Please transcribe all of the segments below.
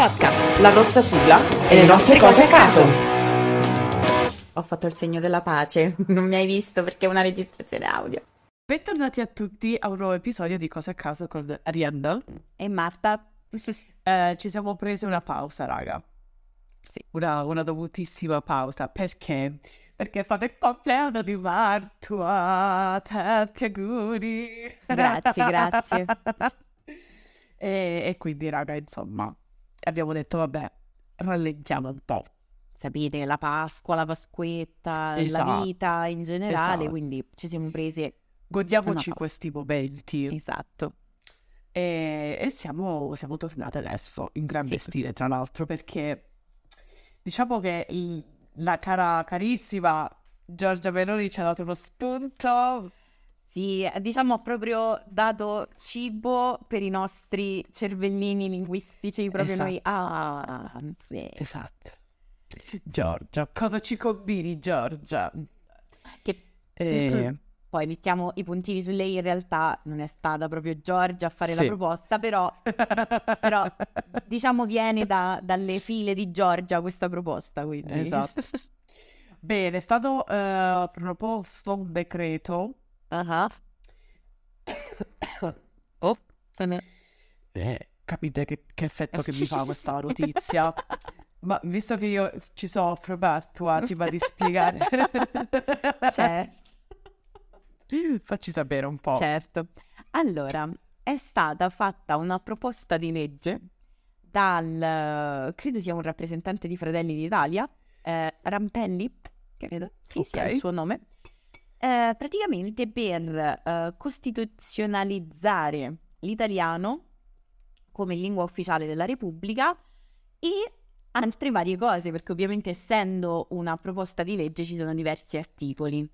podcast, la nostra sigla e le nostre cose a caso. Ho fatto il segno della pace, non mi hai visto perché è una registrazione audio. Bentornati a tutti a un nuovo episodio di Cose a caso con Arianna. E Marta? Eh, ci siamo presi una pausa, raga. Sì. Una, una dovutissima pausa. Perché? Perché è stato il compleanno di Martua. Tanti auguri. Grazie, grazie. e, e quindi, raga, insomma, abbiamo detto, vabbè, rallentiamo un po'. Sapete, la Pasqua, la Pasquetta, la Esatto. vita in generale, Esatto. quindi ci siamo presi... Godiamoci questi momenti. Esatto. E, e siamo, siamo tornate adesso in grande Sì. stile, tra l'altro, perché diciamo che il- la cara carissima Giorgia Meloni ci ha dato uno spunto. Sì, diciamo ha proprio dato cibo per i nostri cervellini linguistici, proprio noi... Ah, sì. Esatto. Giorgia, cosa ci combini, Giorgia? Che Eh, poi mettiamo i puntini su lei, in realtà non è stata proprio Giorgia a fare la Sì. proposta, però, però diciamo viene da- dalle file di Giorgia questa proposta, quindi... Esatto. Bene, è stato eh, proposto un decreto. Ah. Oh. Eh, capite che, che effetto che mi fa questa notizia? Ma visto che io ci soffro, Bertua, ti va di spiegare. Certo. Facci sapere un po'. Certo. Allora, è stata fatta una proposta di legge dal, credo sia un rappresentante di Fratelli d'Italia, eh, Rampelli, credo, sì, sia Ok. il suo nome, eh, praticamente per eh, costituzionalizzare l'italiano come lingua ufficiale della Repubblica e altre varie cose, perché ovviamente essendo una proposta di legge ci sono diversi articoli.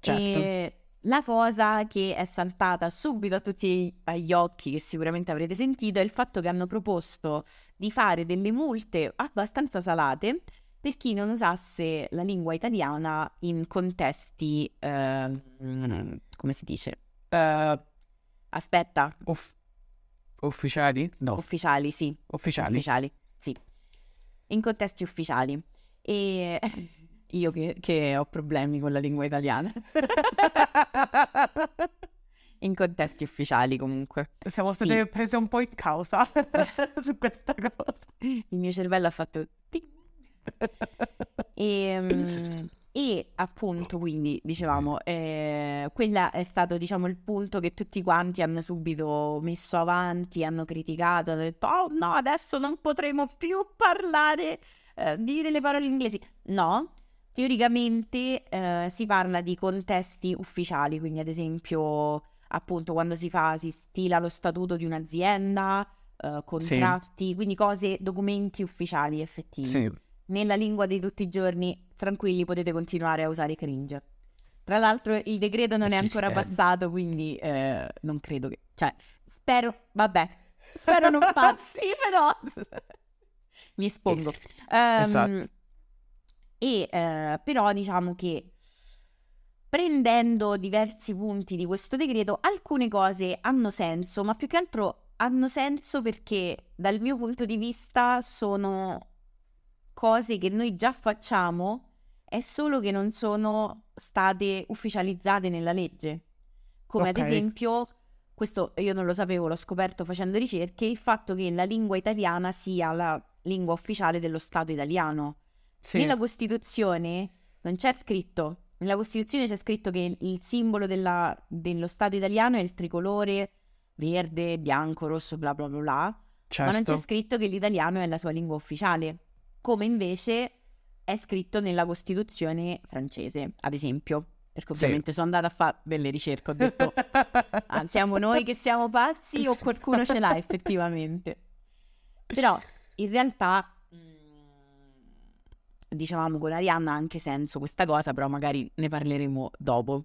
Certo. E la cosa che è saltata subito a tutti agli occhi, che sicuramente avrete sentito, è il fatto che hanno proposto di fare delle multe abbastanza salate per chi non usasse la lingua italiana in contesti, ehm, come si dice? Eh, Aspetta, uff- ufficiali? No, ufficiali, sì. ufficiali. Ufficiali, sì. In contesti ufficiali. E io che, che ho problemi con la lingua italiana. In contesti ufficiali comunque. Siamo state Sì. prese un po' in causa su questa cosa. Il mio cervello ha fatto... ting. E, mm, e appunto, quindi, dicevamo, eh, quella è stato, diciamo, il punto che tutti quanti hanno subito messo avanti, hanno criticato, hanno detto, oh no, adesso non potremo più parlare, eh, dire le parole inglesi. No, teoricamente eh, si parla di contesti ufficiali, quindi ad esempio, appunto, quando si fa, si stila lo statuto di un'azienda, eh, contratti, quindi cose, documenti ufficiali effettivi Sì. Nella lingua di tutti i giorni, tranquilli, potete continuare a usare cringe. Tra l'altro il decreto non è ancora passato, quindi eh, non credo che... Cioè, spero... Vabbè, spero non passi, però... Mi espongo. Ehm, Esatto. E eh, però diciamo che prendendo diversi punti di questo decreto, alcune cose hanno senso, ma più che altro hanno senso perché dal mio punto di vista sono cose che noi già facciamo, è solo che non sono state ufficializzate nella legge. Come ad Ok. esempio, questo io non lo sapevo, l'ho scoperto facendo ricerche, il fatto che la lingua italiana sia la lingua ufficiale dello Stato italiano. Sì. Nella Costituzione non c'è scritto, nella Costituzione c'è scritto che il simbolo della- dello Stato italiano è il tricolore verde, bianco, rosso, bla bla bla bla, ma non c'è Certo. scritto che l'italiano è la sua lingua ufficiale, come invece è scritto nella Costituzione francese, ad esempio. Perché Sì. ovviamente sono andata a fare delle ricerche, ho detto, ah, siamo noi che siamo pazzi o qualcuno ce l'ha effettivamente? Però in realtà, mh, dicevamo con Arianna ha anche senso questa cosa, però magari ne parleremo dopo,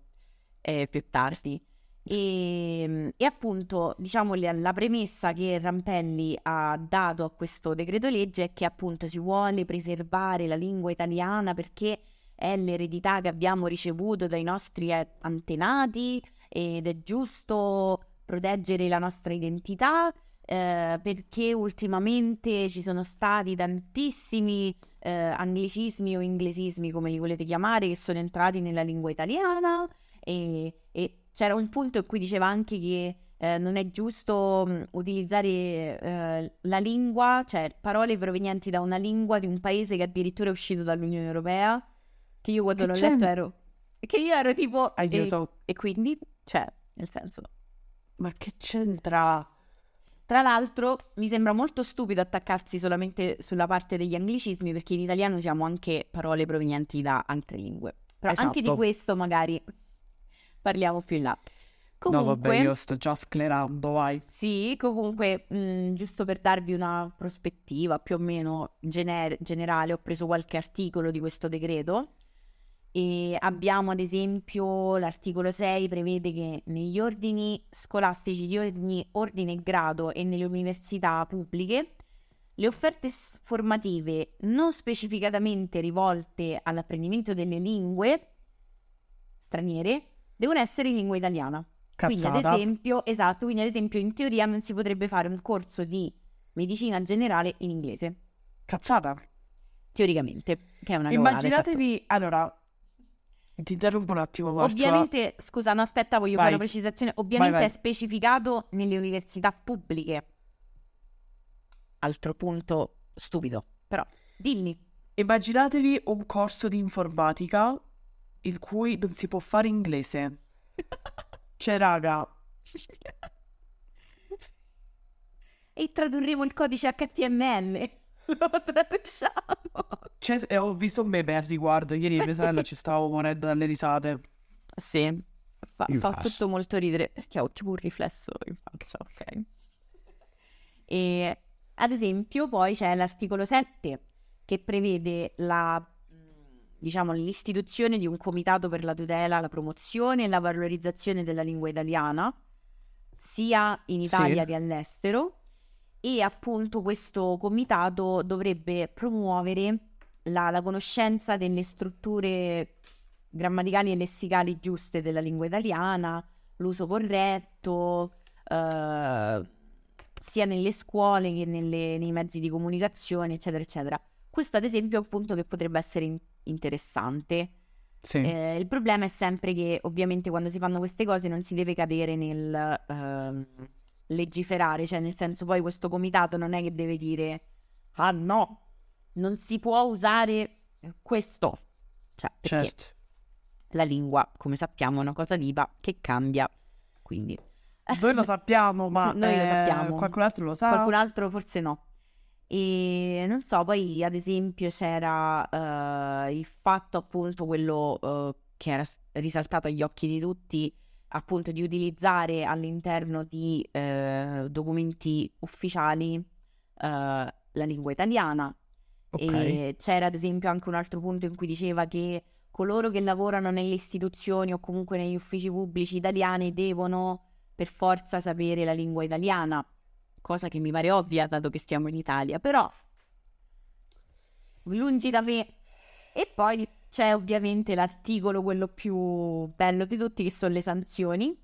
eh, più tardi. E, e appunto, diciamo, la, la premessa che Rampelli ha dato a questo decreto legge è che appunto si vuole preservare la lingua italiana perché è l'eredità che abbiamo ricevuto dai nostri eh, antenati ed è giusto proteggere la nostra identità eh, perché ultimamente ci sono stati tantissimi eh, anglicismi o inglesismi, come li volete chiamare, che sono entrati nella lingua italiana e, e c'era un punto in cui diceva anche che eh, non è giusto mh, utilizzare eh, la lingua, cioè parole provenienti da una lingua di un paese che addirittura è uscito dall'Unione Europea, che io quando Che l'ho c'è? letto ero... Che io ero tipo... E, Aiuto. e quindi, cioè, nel senso... Ma che c'entra? Tra l'altro, mi sembra molto stupido attaccarsi solamente sulla parte degli anglicismi, perché in italiano usiamo anche parole provenienti da altre lingue. Però anche di Esatto. questo magari parliamo più in là. No, Comunque, vabbè, io sto già sclerando, vai. sì, comunque, mh, giusto per darvi una prospettiva più o meno gener- generale, ho preso qualche articolo di questo decreto e abbiamo ad esempio l'articolo 6 prevede che negli ordini scolastici di ogni ordine e grado e nelle università pubbliche le offerte formative non specificatamente rivolte all'apprendimento delle lingue straniere devono essere in lingua italiana. Quindi ad Cazzata. esempio, esatto, quindi ad esempio in teoria non si potrebbe fare un corso di medicina generale in inglese, Cazzata. teoricamente, che è una cavolata, esatto. Immaginatevi, allora, ti interrompo un attimo, Marcia. Ovviamente, scusa, no, aspetta, voglio Vai. fare una precisazione. Ovviamente Vai, vai. è specificato nelle università pubbliche. Altro punto stupido, però dimmi. Immaginatevi un corso di informatica in cui non si può fare inglese. Cioè, raga, E tradurremo il codice HTML. Lo traduciamo. c'è- eh, ho visto un meme al riguardo. Ieri mia sorella ci stavo morendo dalle risate. Sì, fa, fa tutto molto ridere perché ho tipo un riflesso in faccia, ok? E ad esempio poi c'è l'articolo 7 che prevede la, diciamo, l'istituzione di un comitato per la tutela, la promozione e la valorizzazione della lingua italiana sia in Sì. Italia che all'estero e appunto questo comitato dovrebbe promuovere la, la conoscenza delle strutture grammaticali e lessicali giuste della lingua italiana, l'uso corretto, eh, sia nelle scuole che nelle- nei mezzi di comunicazione, eccetera, eccetera. Questo ad esempio è un punto che potrebbe essere in- interessante. Sì. Eh, il problema è sempre che ovviamente quando si fanno queste cose non si deve cadere nel ehm, legiferare, cioè nel senso poi questo comitato non è che deve dire ah no, non si può usare questo. Cioè, certo. la lingua, come sappiamo, è una cosa viva che cambia. Quindi Noi lo sappiamo, ma Noi lo eh, sappiamo. qualcun altro lo sa. qualcun altro forse no. E non so, poi ad esempio c'era eh, il fatto appunto quello eh, che era risaltato agli occhi di tutti, appunto di utilizzare all'interno di eh, documenti ufficiali la lingua italiana. Ok. E c'era ad esempio anche un altro punto in cui diceva che coloro che lavorano nelle istituzioni o comunque negli uffici pubblici italiani devono per forza sapere la lingua italiana, cosa che mi pare ovvia dato che stiamo in Italia, però lungi da me. E poi c'è ovviamente l'articolo, quello più bello di tutti, che sono le sanzioni,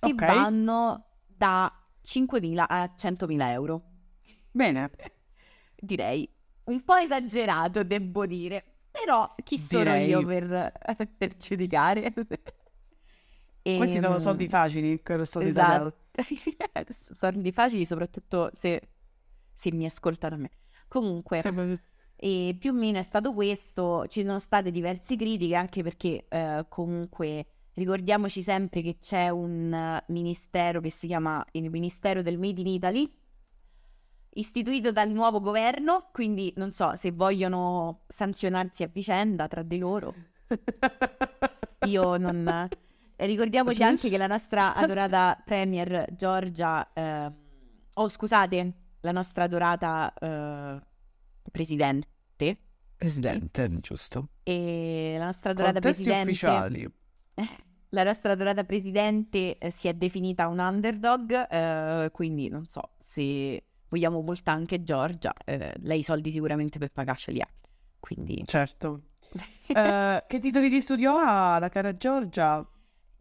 che Ok. vanno da 5.000 a 100.000 euro Bene. direi un po' esagerato, devo dire. Però chi sono Direi. io per, per giudicare? Questi sono Ehm, soldi facili, quello sto Esatto. soldi facili, soprattutto se, se mi ascoltano a me. Comunque, e più o meno è stato questo. Ci sono state diverse critiche, anche perché eh, comunque ricordiamoci sempre che c'è un eh, ministero che si chiama il Ministero del Made in Italy, istituito dal nuovo governo, quindi non so se vogliono sanzionarsi a vicenda tra di loro. Io non... Ricordiamoci anche che la nostra adorata Premier Giorgia... eh, oh, scusate, la nostra adorata eh, Presidente... Presidente, giusto. E la nostra adorata Contesti Presidente... ufficiali. La nostra adorata Presidente eh, si è definita un underdog, eh, quindi non so se vogliamo molto anche Giorgia, eh, lei i soldi sicuramente per pagarceli ha. Quindi... Certo. Eh, che titoli di studio ha la cara Giorgia?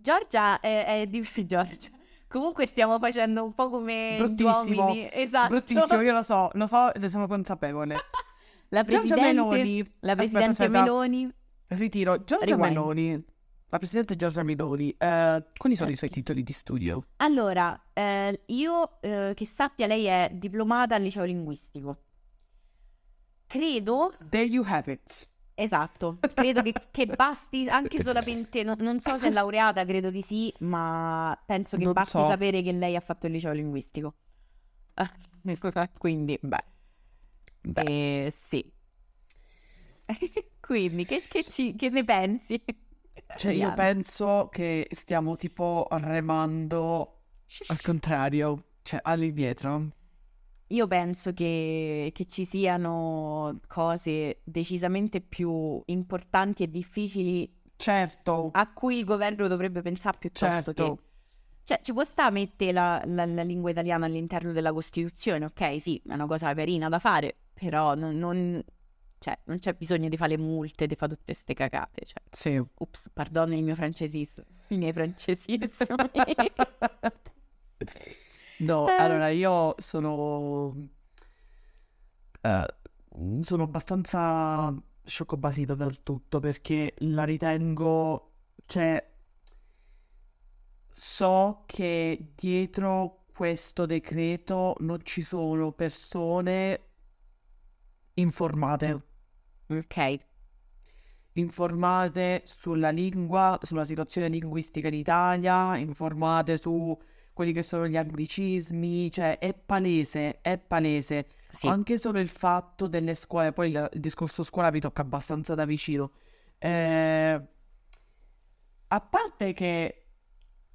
Giorgia è, è di Giorgia. Comunque stiamo facendo un po' come Bruttissimo. uomini. Esatto. Bruttissimo, io lo so, lo so, ne sono consapevole. La Giorgia presidente, Meloni. la Aspetta, presidente aspetta. Meloni. Ritiro. Giorgia Rewind. Meloni. La presidente Giorgia Meloni. eh, quali sono i suoi titoli di studio? Allora, eh, io eh, che sappia, lei è diplomata al liceo linguistico. Credo, There you have it. Esatto, credo che, che basti anche solamente, no- non so se è laureata, credo di sì, ma penso che Non basti so. sapere che lei ha fatto il liceo linguistico. Quindi, beh, eh, sì. Quindi, che, che ci- che ne pensi? Cioè, io penso che stiamo tipo remando al contrario, cioè all'indietro. Io penso che, che ci siano cose decisamente più importanti e difficili Certo, a cui il governo dovrebbe pensare piuttosto certo. che... Cioè, ci può stare a mettere la, la- la lingua italiana all'interno della Costituzione, ok? Sì, è una cosa carina da fare, però non, non- cioè, non c'è bisogno di fare le multe, di fare tutte queste cagate. Cioè, Sì. ups, perdono il mio francesismo, i miei francesismi. No, Eh. allora io sono... eh, sono abbastanza sciocco-basito dal tutto perché la ritengo... Cioè, so che dietro questo decreto non ci sono persone informate. ok, informate sulla lingua, sulla situazione linguistica in Italia, informate su quelli che sono gli anglicismi, cioè è palese, è palese. sì. Anche solo il fatto delle scuole, poi il, il discorso scuola mi tocca abbastanza da vicino. Eh, a parte che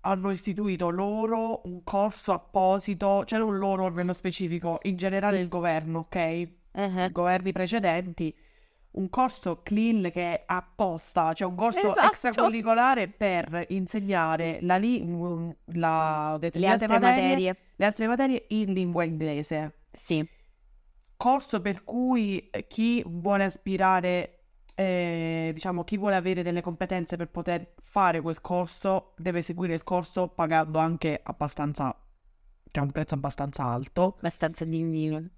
hanno istituito loro un corso apposito, cioè non loro nello specifico, in generale il governo, ok? Eh, governi precedenti un corso CLIL che è apposta, cioè un corso Esatto. extracurricolare per insegnare la li- mm, la- Le altre materie, materie, le altre materie in lingua inglese. sì. Corso per cui eh, chi vuole aspirare, eh, diciamo, chi vuole avere delle competenze per poter fare quel corso, deve seguire il corso pagando anche abbastanza, cioè un prezzo abbastanza alto. abbastanza dignino.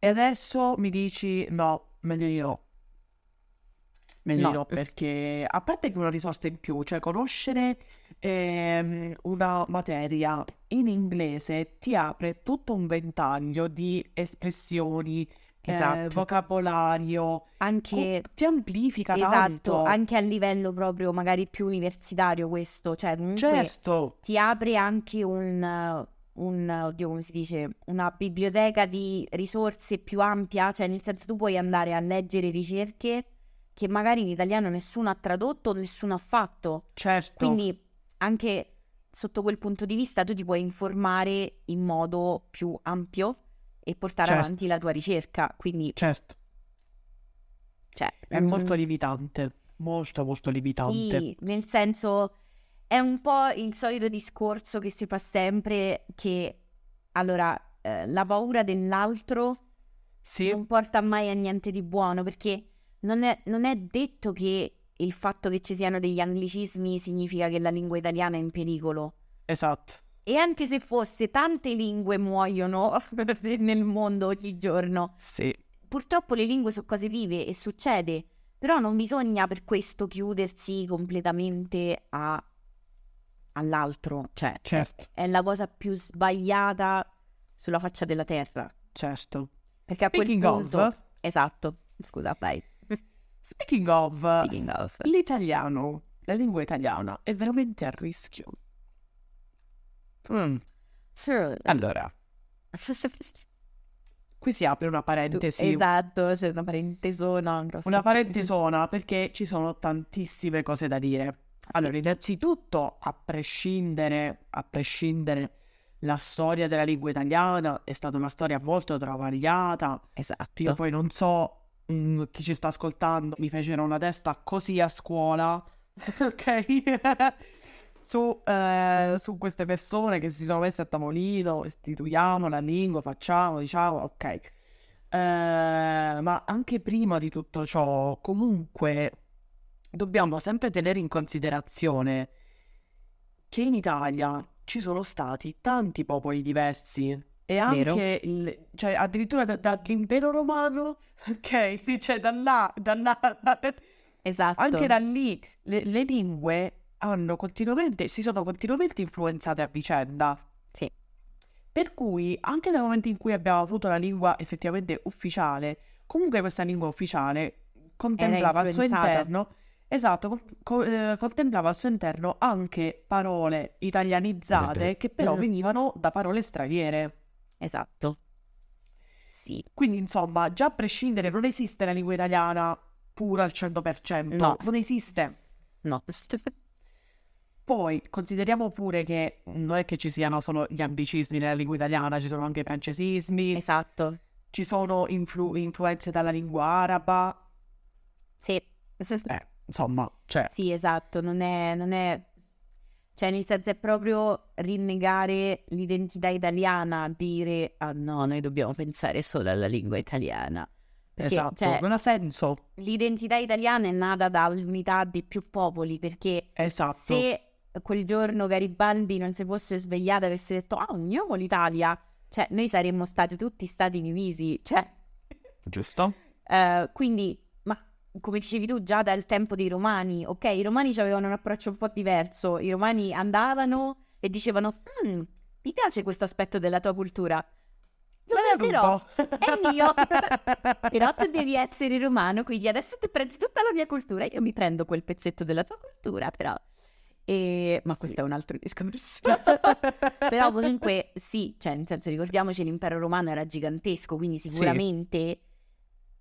E adesso mi dici no, meglio di no. Meglio No. di no, perché a parte che è una risorsa in più, cioè conoscere ehm, una materia in inglese ti apre tutto un ventaglio di espressioni, eh, Esatto. vocabolario, Anche, co- ti amplifica esatto, tanto. anche a livello proprio magari più universitario questo, cioè Certo, ti apre anche un, un, oddio, come si dice, una biblioteca di risorse più ampia, cioè nel senso tu puoi andare a leggere ricerche che magari in italiano nessuno ha tradotto nessuno ha fatto, certo, quindi anche sotto quel punto di vista tu ti puoi informare in modo più ampio e portare Certo. avanti la tua ricerca, quindi certo. cioè, È mm, molto limitante, molto molto limitante. Sì, nel senso è un po' il solito discorso che si fa sempre che allora eh, la paura dell'altro Sì, non porta mai a niente di buono perché non è, non è detto che il fatto che ci siano degli anglicismi significa che la lingua italiana è in pericolo. esatto. E anche se fosse, tante lingue muoiono nel mondo ogni giorno. Sì, Purtroppo le lingue sono cose vive e succede, però non bisogna per questo chiudersi completamente a- all'altro, cioè è- certo, è, la cosa più sbagliata sulla faccia della terra, certo. perché a quel Speaking punto... of, Esatto, scusa, vai. speaking of, Speaking of. l'italiano, la lingua italiana è veramente a rischio. Mm, Allora, qui si apre una Tu- parentesi. esatto, c'è una parentesona. Una parentesona perché ci sono tantissime cose da dire. Allora, innanzitutto, a prescindere, a prescindere, la storia della lingua italiana è stata una storia molto travagliata. Esatto. Io poi non so mm, chi ci sta ascoltando, mi fecero una testa così a scuola, ok? su, eh, su queste persone che si sono messe a tavolino, istituiamo la lingua, facciamo, diciamo, ok. Eh, ma anche prima di tutto ciò, comunque, dobbiamo sempre tenere in considerazione che in Italia ci sono stati tanti popoli diversi. E anche, il, cioè, addirittura da- dall'impero romano, ok? Cioè, da là, da là, da- Esatto. anche da lì, le, le lingue hanno continuamente, si sono continuamente influenzate a vicenda. Sì. Per cui, anche nel momento in cui abbiamo avuto la lingua effettivamente ufficiale, comunque questa lingua ufficiale contemplava al suo interno, esatto, co- co- eh, contemplava al suo interno anche parole italianizzate che però Mm. venivano da parole straniere. Esatto. Sì. Quindi, insomma, già a prescindere, non esiste la lingua italiana pura al 100%. No. Non esiste. No. Poi consideriamo pure che non è che ci siano solo gli ambicismi nella lingua italiana, ci sono anche i francesismi, Esatto. ci sono influ- influenze dalla lingua araba. Sì. Eh, insomma, cioè, Sì, esatto, non è, non è... Cioè, nel senso è proprio rinnegare l'identità italiana, dire, ah no, noi dobbiamo pensare solo alla lingua italiana. Perché, esatto, cioè, non ha senso. l'identità italiana è nata dall'unità di più popoli, perché Esatto. se quel giorno Garibaldi non si fosse svegliato e avesse detto, ah, uniamo l'Italia, cioè, noi saremmo stati tutti stati divisi, cioè... Giusto? Eh, quindi, come dicevi tu, già dal tempo dei Romani, ok, i Romani avevano un approccio un po' diverso. I Romani andavano e dicevano: "Mm, Mi piace questo aspetto della tua cultura. Lo prenderò, è mio. Però tu devi essere romano, quindi adesso ti prendi tutta la mia cultura. Io mi prendo quel pezzetto della tua cultura, però. E... Ma questo è un altro discorso. Però comunque sì, cioè nel senso ricordiamoci l'impero romano era gigantesco, quindi sicuramente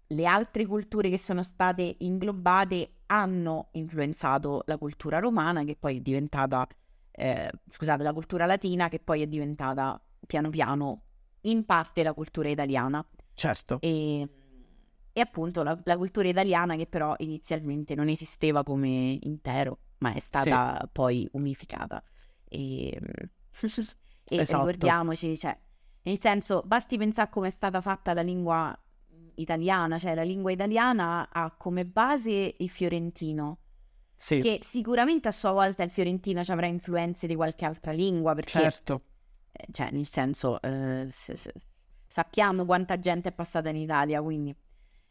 le altre culture che sono state inglobate hanno influenzato la cultura romana che poi è diventata, eh, scusate, la cultura latina che poi è diventata piano piano in parte la cultura italiana Certo. e, e appunto la, la cultura italiana che però inizialmente non esisteva come intero ma è stata poi unificata e, e Esatto. ricordiamoci cioè nel senso basti pensare come è stata fatta la lingua italiana cioè la lingua italiana ha come base il fiorentino Sì, che sicuramente a sua volta il fiorentino ci avrà influenze di qualche altra lingua perché certo. eh, cioè nel senso eh, se- se- sappiamo quanta gente è passata in Italia quindi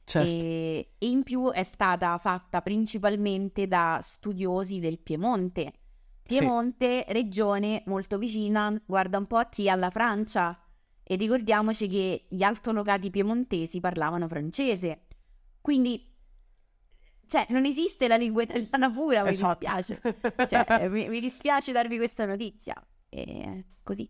Certo. e, e in più è stata fatta principalmente da studiosi del Piemonte. Sì. Piemonte, regione molto vicina, guarda un po' chi alla Francia. E ricordiamoci che gli altolocati piemontesi parlavano francese. Quindi, cioè, non esiste la lingua italiana pura, mi Esatto. dispiace. Cioè, eh, mi, mi dispiace darvi questa notizia. E così.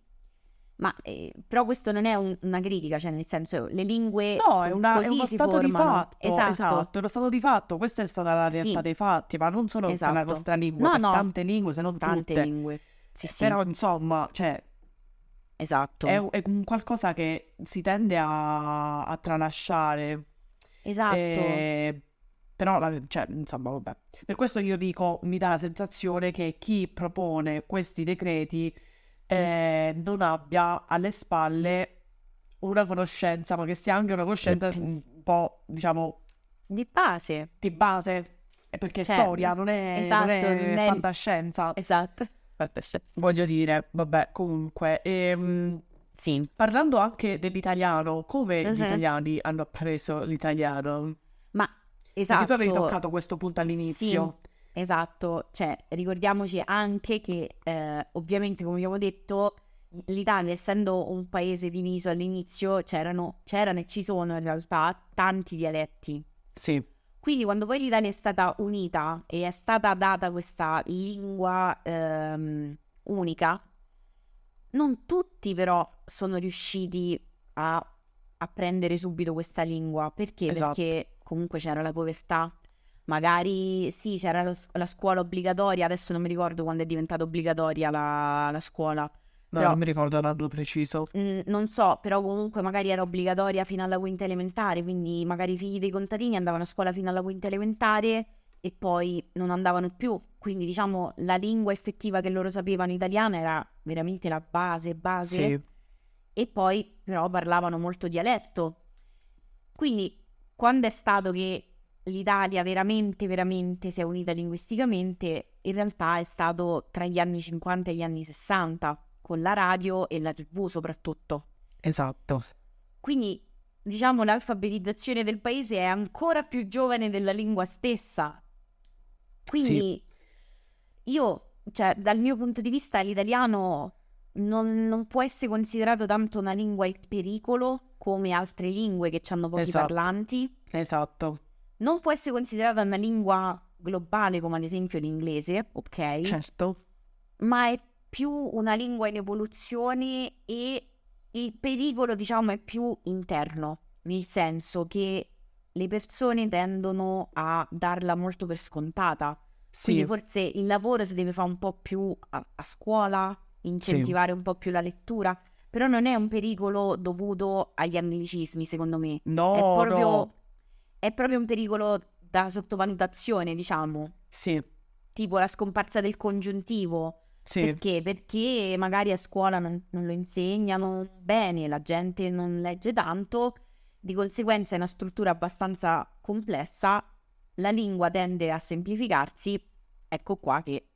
Ma eh, però questo non è un- una critica, cioè nel senso le lingue No, è, una- è così uno si stato di formano. fatto. Esatto. è uno stato di fatto. Questa è stata la realtà Sì. dei fatti, ma non solo per la Esatto. nostra lingua, No, no. tante lingue, se non Tante tutte. lingue. Sì, sì, Però, insomma, cioè, esatto. è, è un qualcosa che si tende a, a tralasciare. Esatto. Eh, però, la- cioè, insomma, vabbè. Per questo io dico, mi dà la sensazione che chi propone questi decreti eh, non abbia alle spalle una conoscenza, ma che sia anche una conoscenza un po', diciamo, Di base. di base. Perché Cioè, storia, non è, esatto, non è non è- fantascienza. Esatto. Voglio dire, vabbè, comunque. ehm, Sì. parlando anche dell'italiano, come gli Mhm. italiani hanno appreso l'italiano? Ma Perché esatto. tu avevi toccato questo punto all'inizio. Esatto, cioè ricordiamoci anche che eh, ovviamente come abbiamo detto l'Italia essendo un paese diviso all'inizio c'erano, c'erano e ci sono in realtà tanti dialetti. Sì, Quindi quando poi l'Italia è stata unita e è stata data questa lingua ehm, unica, non tutti però sono riusciti a apprendere subito questa lingua. Perché? Esatto. Perché comunque c'era la povertà. Magari sì, c'era lo la scuola obbligatoria, adesso non mi ricordo quando è diventata obbligatoria la, la scuola. No, Però- non mi ricordo l'anno preciso. Mm, non so, però comunque magari era obbligatoria fino alla quinta elementare, quindi magari i figli dei contadini andavano a scuola fino alla quinta elementare e poi non andavano più. Quindi diciamo la lingua effettiva che loro sapevano italiana era veramente la base, base. Sì, E poi però parlavano molto dialetto. Quindi quando è stato che l'Italia veramente, veramente si è unita linguisticamente, in realtà è stato tra gli anni 50 e gli anni 60, con la radio e la tv soprattutto. Esatto. Quindi, diciamo, l'alfabetizzazione del paese è ancora più giovane della lingua stessa. Quindi, io, cioè, dal mio punto di vista, l'italiano non, non può essere considerato tanto una lingua in pericolo come altre lingue che hanno pochi Esatto. parlanti. Esatto. Non può essere considerata una lingua globale come ad esempio l'inglese, ok? Certo. ma è più una lingua in evoluzione e il pericolo, diciamo, è più interno, nel senso che le persone tendono a darla molto per scontata. Quindi Sì. forse il lavoro si deve fare un po' più a, a scuola, incentivare un po' più la lettura, però non è un pericolo dovuto agli anglicismi, secondo me. No, è proprio, no. è proprio un pericolo da sottovalutazione, diciamo, Sì. tipo la scomparsa del congiuntivo. Sì. Perché? Perché magari a scuola non, non lo insegnano bene, la gente non legge tanto, di conseguenza è una struttura abbastanza complessa, la lingua tende a semplificarsi, ecco qua che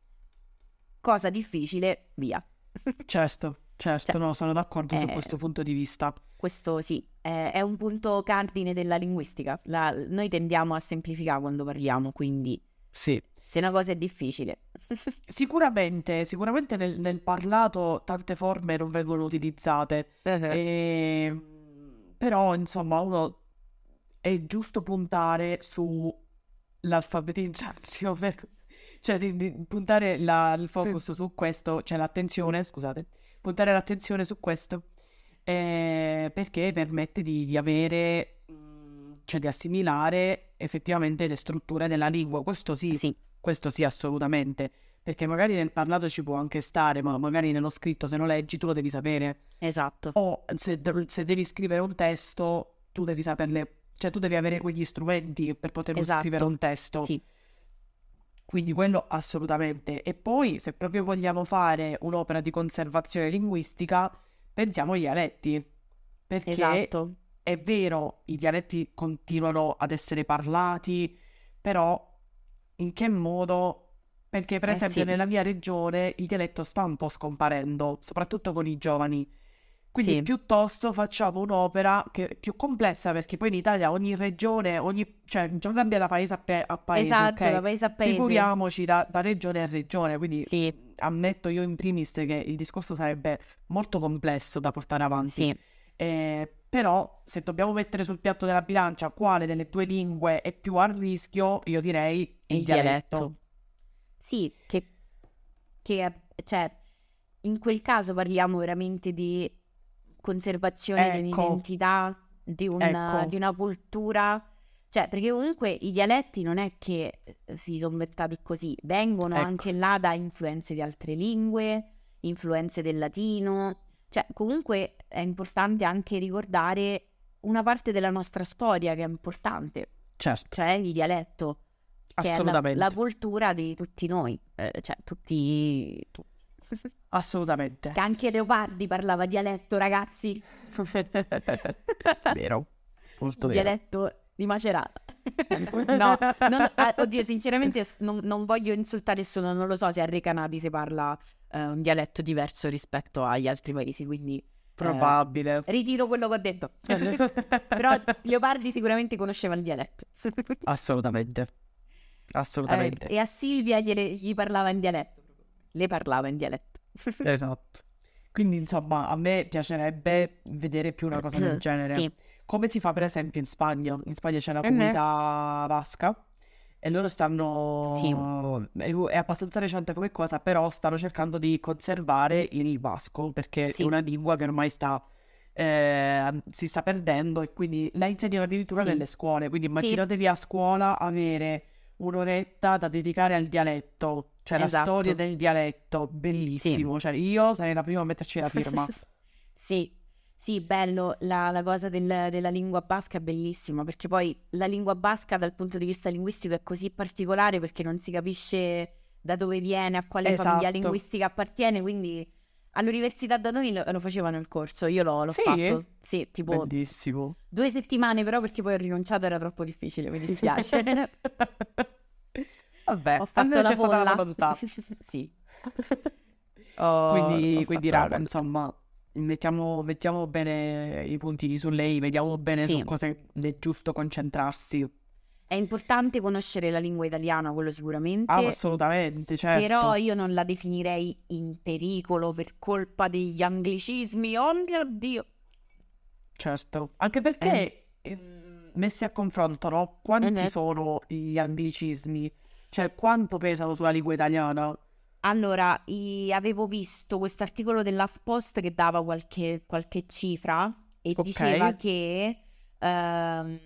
cosa difficile, via. Certo. Certo, Cioè, no, sono d'accordo su eh, questo punto di vista. Questo sì, è, è un punto cardine della linguistica. La- noi tendiamo a semplificare quando parliamo, quindi Sì. se una cosa è difficile. Sicuramente, sicuramente nel, nel parlato tante forme non vengono utilizzate. Ehm, però, insomma, uno è giusto puntare sull'alfabetizzazione, cioè di, di puntare la- il focus su questo, cioè l'attenzione, scusate, puntare l'attenzione su questo, eh, perché permette di, di avere, cioè di assimilare effettivamente le strutture della lingua. Questo sì, Sì, questo sì, assolutamente. Perché magari nel parlato ci può anche stare, ma magari nello scritto, se lo leggi, tu lo devi sapere. esatto. O se, se devi scrivere un testo, tu devi saperle, cioè tu devi avere quegli strumenti per poter Esatto. scrivere un testo. Sì, Quindi quello assolutamente. E poi, se proprio vogliamo fare un'opera di conservazione linguistica, pensiamo ai dialetti. Perché esatto. È vero, i dialetti continuano ad essere parlati, però in che modo? Perché per Eh esempio sì. nella mia regione il dialetto sta un po' scomparendo, soprattutto con i giovani. Quindi Sì. piuttosto facciamo un'opera che è più complessa, perché poi in Italia ogni regione, ogni, cioè già cambia da paese a, pe- a paese, Esatto, ok? da paese a paese. Figuriamoci da, da regione a regione, quindi Sì, ammetto io in primis che il discorso sarebbe molto complesso da portare avanti. sì, Eh, però, se dobbiamo mettere sul piatto della bilancia quale delle due lingue è più a rischio, io direi il, il dialetto. dialetto. Sì, che, che cioè, in quel caso parliamo veramente di conservazione di Ecco. un'identità, di una, Ecco. di una cultura. Cioè, perché comunque i dialetti non è che eh, si sono inventati così, vengono Ecco. anche là da influenze di altre lingue, influenze del latino. Cioè, comunque è importante anche ricordare una parte della nostra storia che è importante, Certo, cioè il dialetto che è la, assolutamente. la cultura di tutti noi, eh, cioè tutti, tu- Assolutamente. che anche Leopardi parlava dialetto, ragazzi, vero, molto vero. dialetto di Macerata. no, non- ah, oddio, sinceramente non, non voglio insultare nessuno, non lo so se a Recanati si parla eh, un dialetto diverso rispetto agli altri paesi, quindi Probabile. ritiro quello che ho detto. Però Leopardi sicuramente conosceva il dialetto. Assolutamente. Eh, Assolutamente. e a Silvia gliele- gli parlava in dialetto. Le parlava in dialetto. Esatto. Quindi, insomma, a me piacerebbe vedere più una cosa del genere. Sì, Come si fa per esempio in Spagna? In Spagna c'è la Mhm. comunità basca e loro stanno... Sì. È, è abbastanza recente come cosa, però stanno cercando di conservare il basco perché Sì. è una lingua che ormai sta... eh, si sta perdendo e quindi la insegnano addirittura Sì. nelle scuole. Quindi immaginatevi a scuola avere un'oretta da dedicare al dialetto, cioè la Esatto. storia del dialetto, bellissimo. Cioè io sarei la prima a metterci la firma. sì, sì, bello. La, la cosa del- della lingua basca è bellissima perché poi la lingua basca dal punto di vista linguistico è così particolare perché non si capisce da dove viene, a quale famiglia Esatto. linguistica appartiene, quindi all'università da noi lo, lo facevano il corso, io l'ho, l'ho Sì? fatto. Sì, tipo Bellissimo. due settimane però perché poi ho rinunciato, era troppo difficile, mi dispiace. Vabbè, ho fatto almeno la c'è stata la volontà. sì. Quindi, ho quindi fatto la raga, cosa. insomma, mettiamo, mettiamo bene i puntini su lei, vediamo bene Sì. su cosa è giusto concentrarsi. È importante conoscere la lingua italiana, quello sicuramente. Ah, assolutamente, certo. Però io non la definirei in pericolo per colpa degli anglicismi. Oh mio Dio! Certo, anche perché ehm, messi a confronto, no? Quanti Eh. sono gli anglicismi? Cioè, quanto pesano sulla lingua italiana? Allora, i- avevo visto questo articolo dell'HuffPost che dava qualche, qualche cifra e Ok. diceva che ehm,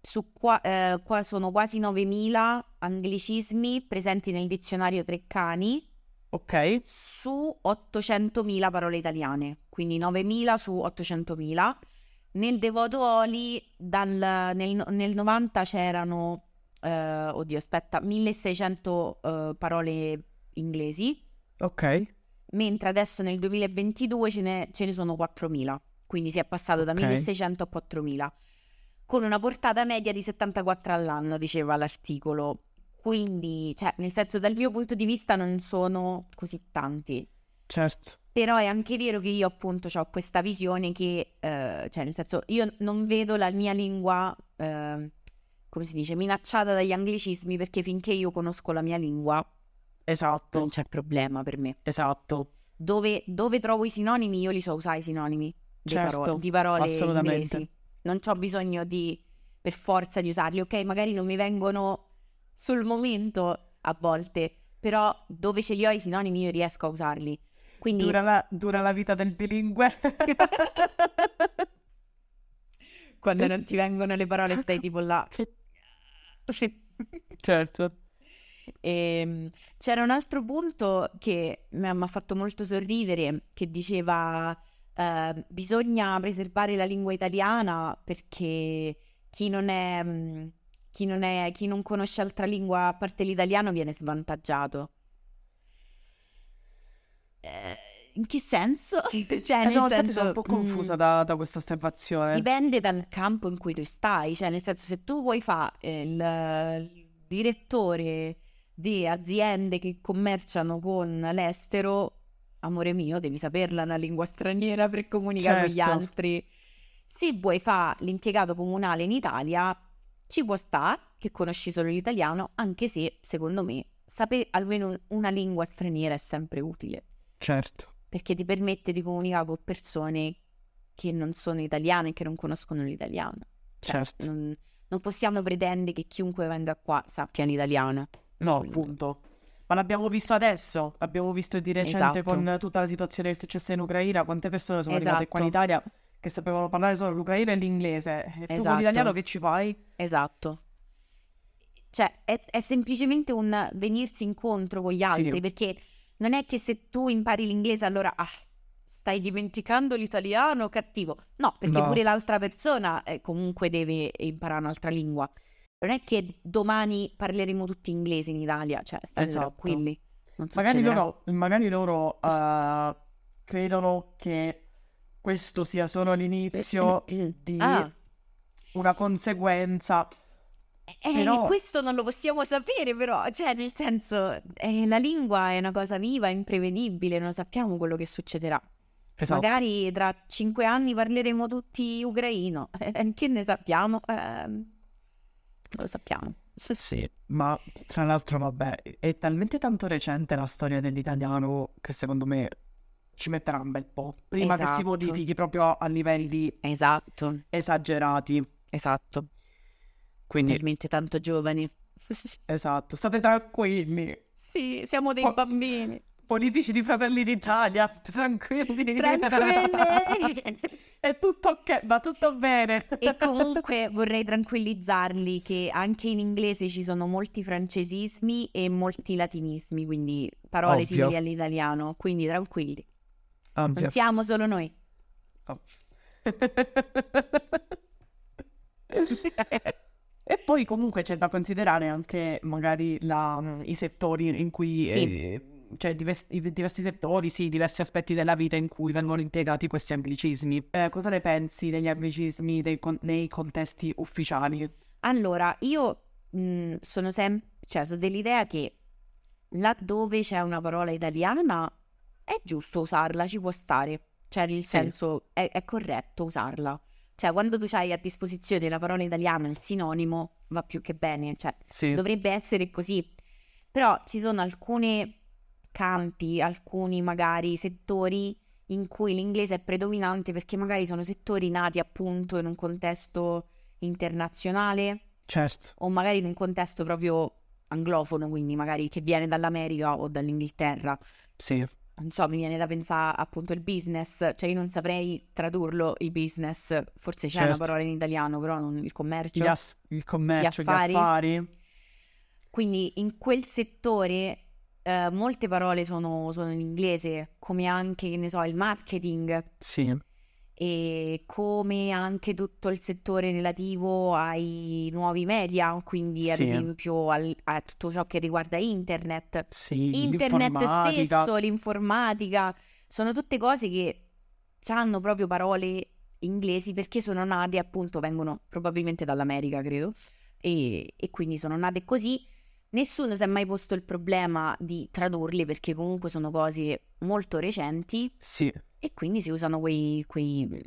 su qua, eh, qua sono quasi 9.000 anglicismi presenti nel dizionario Treccani Ok? su 800.000 parole italiane, quindi 9.000 su 800.000. Nel Devoto Oli dal- nel, nel 90 c'erano, eh, oddio aspetta, 1600 eh, parole inglesi, Ok? mentre adesso nel 2022 ce ne, ce ne sono 4.000, quindi si è passato da Ok. 1600 a 4.000, con una portata media di 74 all'anno, diceva l'articolo. Quindi, cioè, nel senso, dal mio punto di vista non sono così tanti. Certo. Però è anche vero che io appunto ho questa visione che, eh, cioè nel senso, io non vedo la mia lingua, eh, come si dice, minacciata dagli anglicismi perché finché io conosco la mia lingua Esatto, non c'è problema per me. esatto. Dove, dove trovo i sinonimi, io li so usare i sinonimi di, Certo, paro- di parole assolutamente. inglesi. Non ho bisogno di, per forza di usarli, ok? Magari non mi vengono sul momento a volte, però dove ce li ho i sinonimi io riesco a usarli. Quindi Dura la, dura la vita del bilingue. quando non ti vengono le parole stai tipo là. certo. Ehm, c'era un altro punto che mi ha fatto molto sorridere, che diceva eh, bisogna preservare la lingua italiana perché chi non è, mm, chi non è, chi non conosce altra lingua a parte l'italiano viene svantaggiato. Eh, in che senso? Cioè, Eh nel no, senso, sono un po' mm, confusa da, da questa osservazione. Dipende dal campo in cui tu stai, cioè nel senso se tu vuoi fare il, il direttore di aziende che commerciano con l'estero, amore mio, devi saperla una lingua straniera per comunicare con gli Certo. altri. Se vuoi fare l'impiegato comunale in Italia, ci può stare che conosci solo l'italiano, anche se secondo me sapere almeno una lingua straniera è sempre utile Certo. perché ti permette di comunicare con persone che non sono italiane e che non conoscono l'italiano. Cioè, Certo. non, non possiamo pretendere che chiunque venga qua sappia l'italiano. No, Quindi- appunto. Ma l'abbiamo visto adesso, l'abbiamo visto di recente Esatto. con tutta la situazione che è successa in Ucraina, quante persone sono arrivate qua in Esatto. Italia che sapevano parlare solo l'ucraino e l'inglese. E tu con Esatto. l'italiano che ci fai? Esatto. Cioè, è, è semplicemente un venirsi incontro con gli altri, Sì. perché non è che se tu impari l'inglese allora ah, stai dimenticando l'italiano cattivo. No, perché No. pure l'altra persona eh, comunque deve imparare un'altra lingua. Non è che domani parleremo tutti inglese in Italia, cioè state Esatto. tranquilli. Magari loro, magari loro eh, credono che questo sia solo l'inizio di Ah, una conseguenza. eh, Però- questo non lo possiamo sapere, però, cioè, nel senso, eh, la lingua è una cosa viva, imprevedibile, non sappiamo quello che succederà. Esatto. Magari tra cinque anni parleremo tutti ucraino, eh, che ne sappiamo? Non lo sappiamo. Sì, ma tra l'altro, vabbè, è talmente tanto recente la storia dell'italiano che secondo me ci metterà un bel po' prima che si Esatto. modifichi proprio a livelli Esatto, esagerati. esatto, Quindi, talmente tanto giovani. esatto, state tranquilli. Sì, siamo dei bambini. Politici di Fratelli d'Italia, tranquilli. Tranquilli. È tutto ok, va tutto bene. E comunque vorrei tranquillizzarli che anche in inglese ci sono molti francesismi e molti latinismi, quindi parole Ovvio. simili all'italiano, quindi tranquilli. Ovvio. Non siamo solo noi. E poi comunque c'è da considerare anche magari la- i settori in cui, Sì. eh, cioè divers- i diversi settori, sì, diversi aspetti della vita in cui vengono impiegati questi anglicismi. Eh, cosa ne pensi degli anglicismi dei nei contesti ufficiali? Allora, io mh, sono sempre, cioè, sono dell'idea che laddove c'è una parola italiana è giusto usarla, ci può stare. Cioè, nel Sì. senso, è, è corretto usarla. Cioè, quando tu hai a disposizione la parola italiana, il sinonimo, va più che bene. Cioè, Sì. dovrebbe essere così. Però ci sono alcuni campi, alcuni magari settori in cui l'inglese è predominante perché magari sono settori nati appunto in un contesto internazionale Certo. o magari in un contesto proprio anglofono, quindi magari che viene dall'America o dall'Inghilterra. Sì. Non so, mi viene da pensare appunto il business, cioè io non saprei tradurlo il business, forse c'è una Certo. parola in italiano, però non il commercio. Gli aff- il commercio, gli affari. affari. Quindi in quel settore eh, molte parole sono, sono in inglese, come anche, che ne so, il marketing Sì. e come anche tutto il settore relativo ai nuovi media, quindi ad Sì. esempio al- a tutto ciò che riguarda internet. Sì. Internet l'informatica. stesso, l'informatica, sono tutte cose che hanno proprio parole inglesi perché sono nate appunto, vengono probabilmente dall'America, credo, e, e quindi sono nate così. Nessuno si è mai posto il problema di tradurli perché comunque sono cose molto recenti Sì. e quindi si usano quei, quei-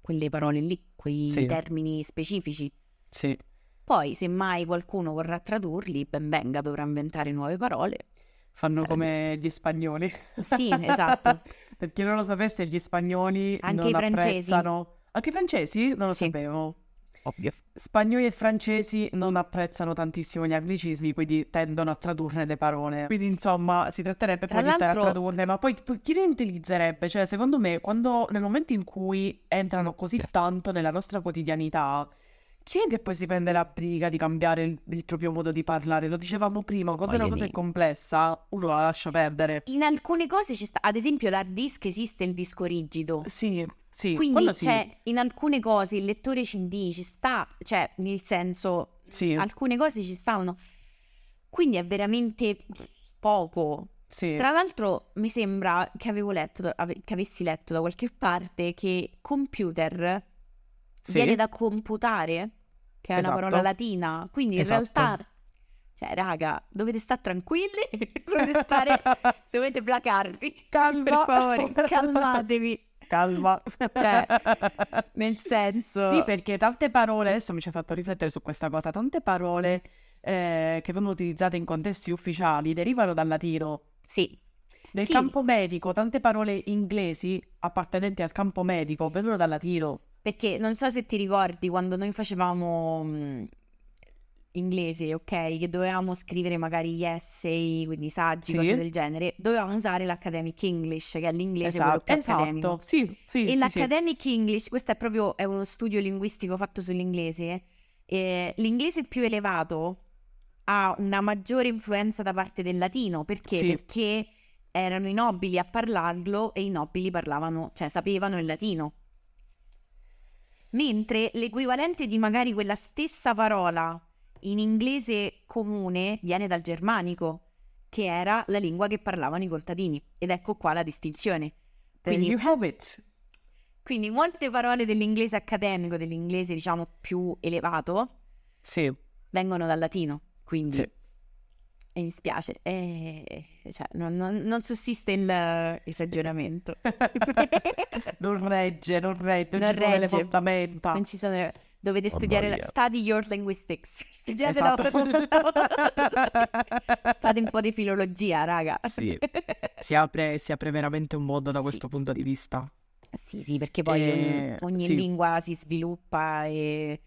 quelle parole lì, quei Sì. termini specifici. Sì. Poi, se mai qualcuno vorrà tradurli, ben venga, dovrà inventare nuove parole. Fanno Sarebbe come gli spagnoli. Sì, esatto. Per chi non lo sapesse, gli spagnoli Anche non i francesi. apprezzano. Anche i francesi? Non lo Sì. sapevo. Ovvio. Spagnoli e francesi non apprezzano tantissimo gli anglicismi, quindi tendono a tradurre le parole. Quindi, insomma, si tratterebbe Tra poi di stare a tradurle, ma poi, poi chi le utilizzerebbe? Cioè, secondo me, quando nel momento in cui entrano così tanto nella nostra quotidianità, chi è che poi si prende la briga di cambiare il, il proprio modo di parlare? Lo dicevamo prima, quando una cosa è complessa, uno la lascia perdere. In alcune cose ci sta, ad esempio l'hard disk esiste il disco rigido. Sì, sì, Quindi, sì. cioè, in alcune cose il lettore CD ci sta, cioè, nel senso, Sì, alcune cose ci stavano. Quindi è veramente poco. sì. Tra l'altro, mi sembra che avevo letto, che avessi letto da qualche parte che computer Sì. viene da computare, che è Esatto. una parola latina. Quindi in Esatto. realtà, cioè, raga, dovete stare tranquilli, dovete stare, dovete placarvi. Calma. Per favore, calmatevi. Calma. Cioè, nel senso... Sì, perché tante parole, adesso mi ci ha fatto riflettere su questa cosa, tante parole eh, che vengono utilizzate in contesti ufficiali derivano dal latino. Sì, Nel Sì. campo medico, tante parole inglesi appartenenti al campo medico vengono dal latino. perché non so se ti ricordi quando noi facevamo mh, inglese, ok, che dovevamo scrivere magari gli essay, quindi saggi, Sì. cose del genere, dovevamo usare l'academic English, che è l'inglese Esatto, più accademico. esatto. Sì, sì, E sì, sì. l'academic English, questo è proprio è uno studio linguistico fatto sull'inglese. eh, l'inglese più elevato ha una maggiore influenza da parte del latino perché? Sì. Perché erano i nobili a parlarlo e i nobili parlavano, cioè sapevano il latino. Mentre l'equivalente di magari quella stessa parola in inglese comune viene dal germanico, che era la lingua che parlavano i contadini. Ed ecco qua la distinzione. Quindi quindi molte parole dell'inglese accademico, dell'inglese diciamo più elevato, Sì, vengono dal latino. Quindi, sì. e mi spiace, eh, cioè, non, non- non sussiste il, il ragionamento. non regge, non regge, non, Non ci sono le regge. fondamenta. Non ci sono... Dovete Mamma studiare, la- study your linguistics. Studiate la- Esatto. Fate un po' di filologia, raga. Sì. Si apre, si apre veramente un mondo da Sì. questo punto di vista. Sì, sì, perché poi Eh, ogni, ogni sì. lingua si sviluppa e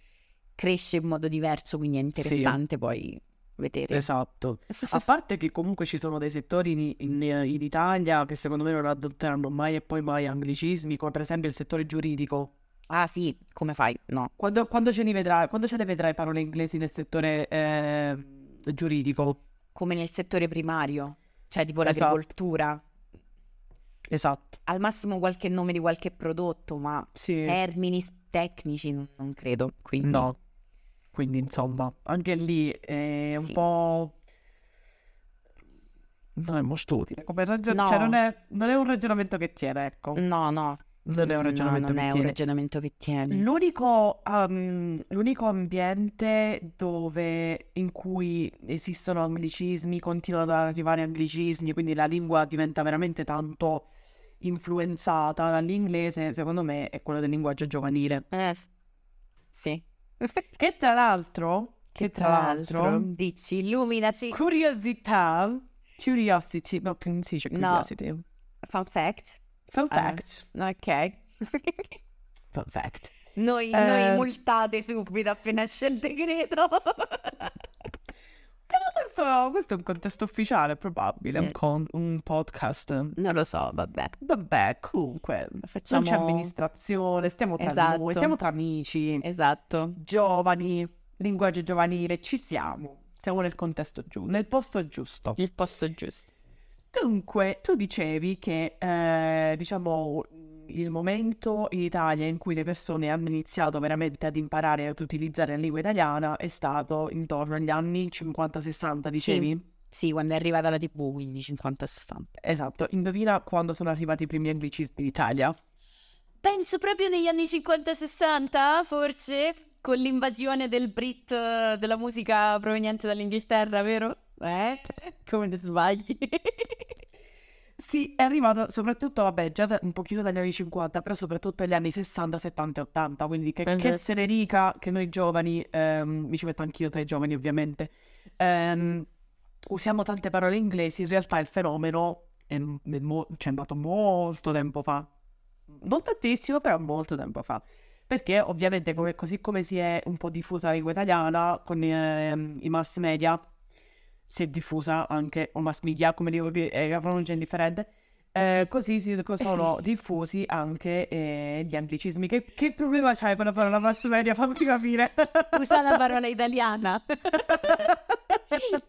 cresce in modo diverso, quindi è interessante poi vedere. Esatto. A parte che comunque ci sono dei settori in, in- in Italia che secondo me non adotteranno mai e poi mai anglicismi, come per esempio il settore giuridico. Ah sì, come fai? No. Quando, quando ce, li vedrai, quando ce le vedrai parole inglesi nel settore eh, giuridico? Come nel settore primario, cioè tipo Esatto. l'agricoltura. Esatto. Al massimo qualche nome di qualche prodotto, ma Sì. termini tecnici non, credo. Quindi... No. Quindi insomma, anche lì è un Sì. po'... Non è molto utile. Come ragion- No. cioè non è, non è un ragionamento che tiene, ecco. No, no. Non è un No, ragionamento non che è un tiene. ragionamento che tiene. L'unico, um, l'unico ambiente dove, in cui esistono anglicismi, continuano ad arrivare anglicismi, quindi la lingua diventa veramente tanto influenzata dall'inglese, secondo me, è quello del linguaggio giovanile. Eh, sì. Che tra l'altro, che tra l'altro, dici, illuminaci. curiosità, curiosity, no, che non si dice No. curiosity. Fun fact. Fun Ah. fact, Ok. fun fact. noi, Eh. noi multate subito appena esce il decreto. Eh, Questo, questo è un contesto ufficiale, probabile, un, Eh. con- un podcast. non lo so, vabbè. Vabbè, comunque, Facciamo... non c'è amministrazione, stiamo tra Esatto. noi, siamo tra amici, Esatto. giovani, linguaggio giovanile, ci siamo. Siamo nel contesto giusto, nel posto giusto. Il posto giusto. Dunque, tu dicevi che, eh, diciamo, il momento in Italia in cui le persone hanno iniziato veramente ad imparare ad utilizzare la lingua italiana è stato intorno agli anni 50-60, dicevi? Sì, quando è arrivata la TV, quindi 50-60. Esatto, indovina quando sono arrivati i primi anglicismi in Italia? Penso proprio negli anni 50-60, forse, con l'invasione del Brit eh, della musica proveniente dall'Inghilterra, vero? Eh? Come ti sbagli? Sì, è arrivato soprattutto, vabbè, già da- un pochino dagli anni 50, però soprattutto negli anni 60, 70 e 80, quindi che, che Mhm. se ne dica che noi giovani, ehm, mi ci metto anch'io tra i giovani ovviamente, ehm, usiamo tante parole inglesi, in realtà il fenomeno è, è mo- cioè, è andato molto tempo fa, non tantissimo, però molto tempo fa. Perché ovviamente come- così come si è un po' diffusa la lingua italiana con ehm, i mass media, si è diffusa anche, o mass media, come dico che è la pronuncia indifferente, eh, così si sono diffusi anche eh, gli anglicismi. Che, che problema c'hai con la parola mass media? Fammi capire. Usa la parola italiana.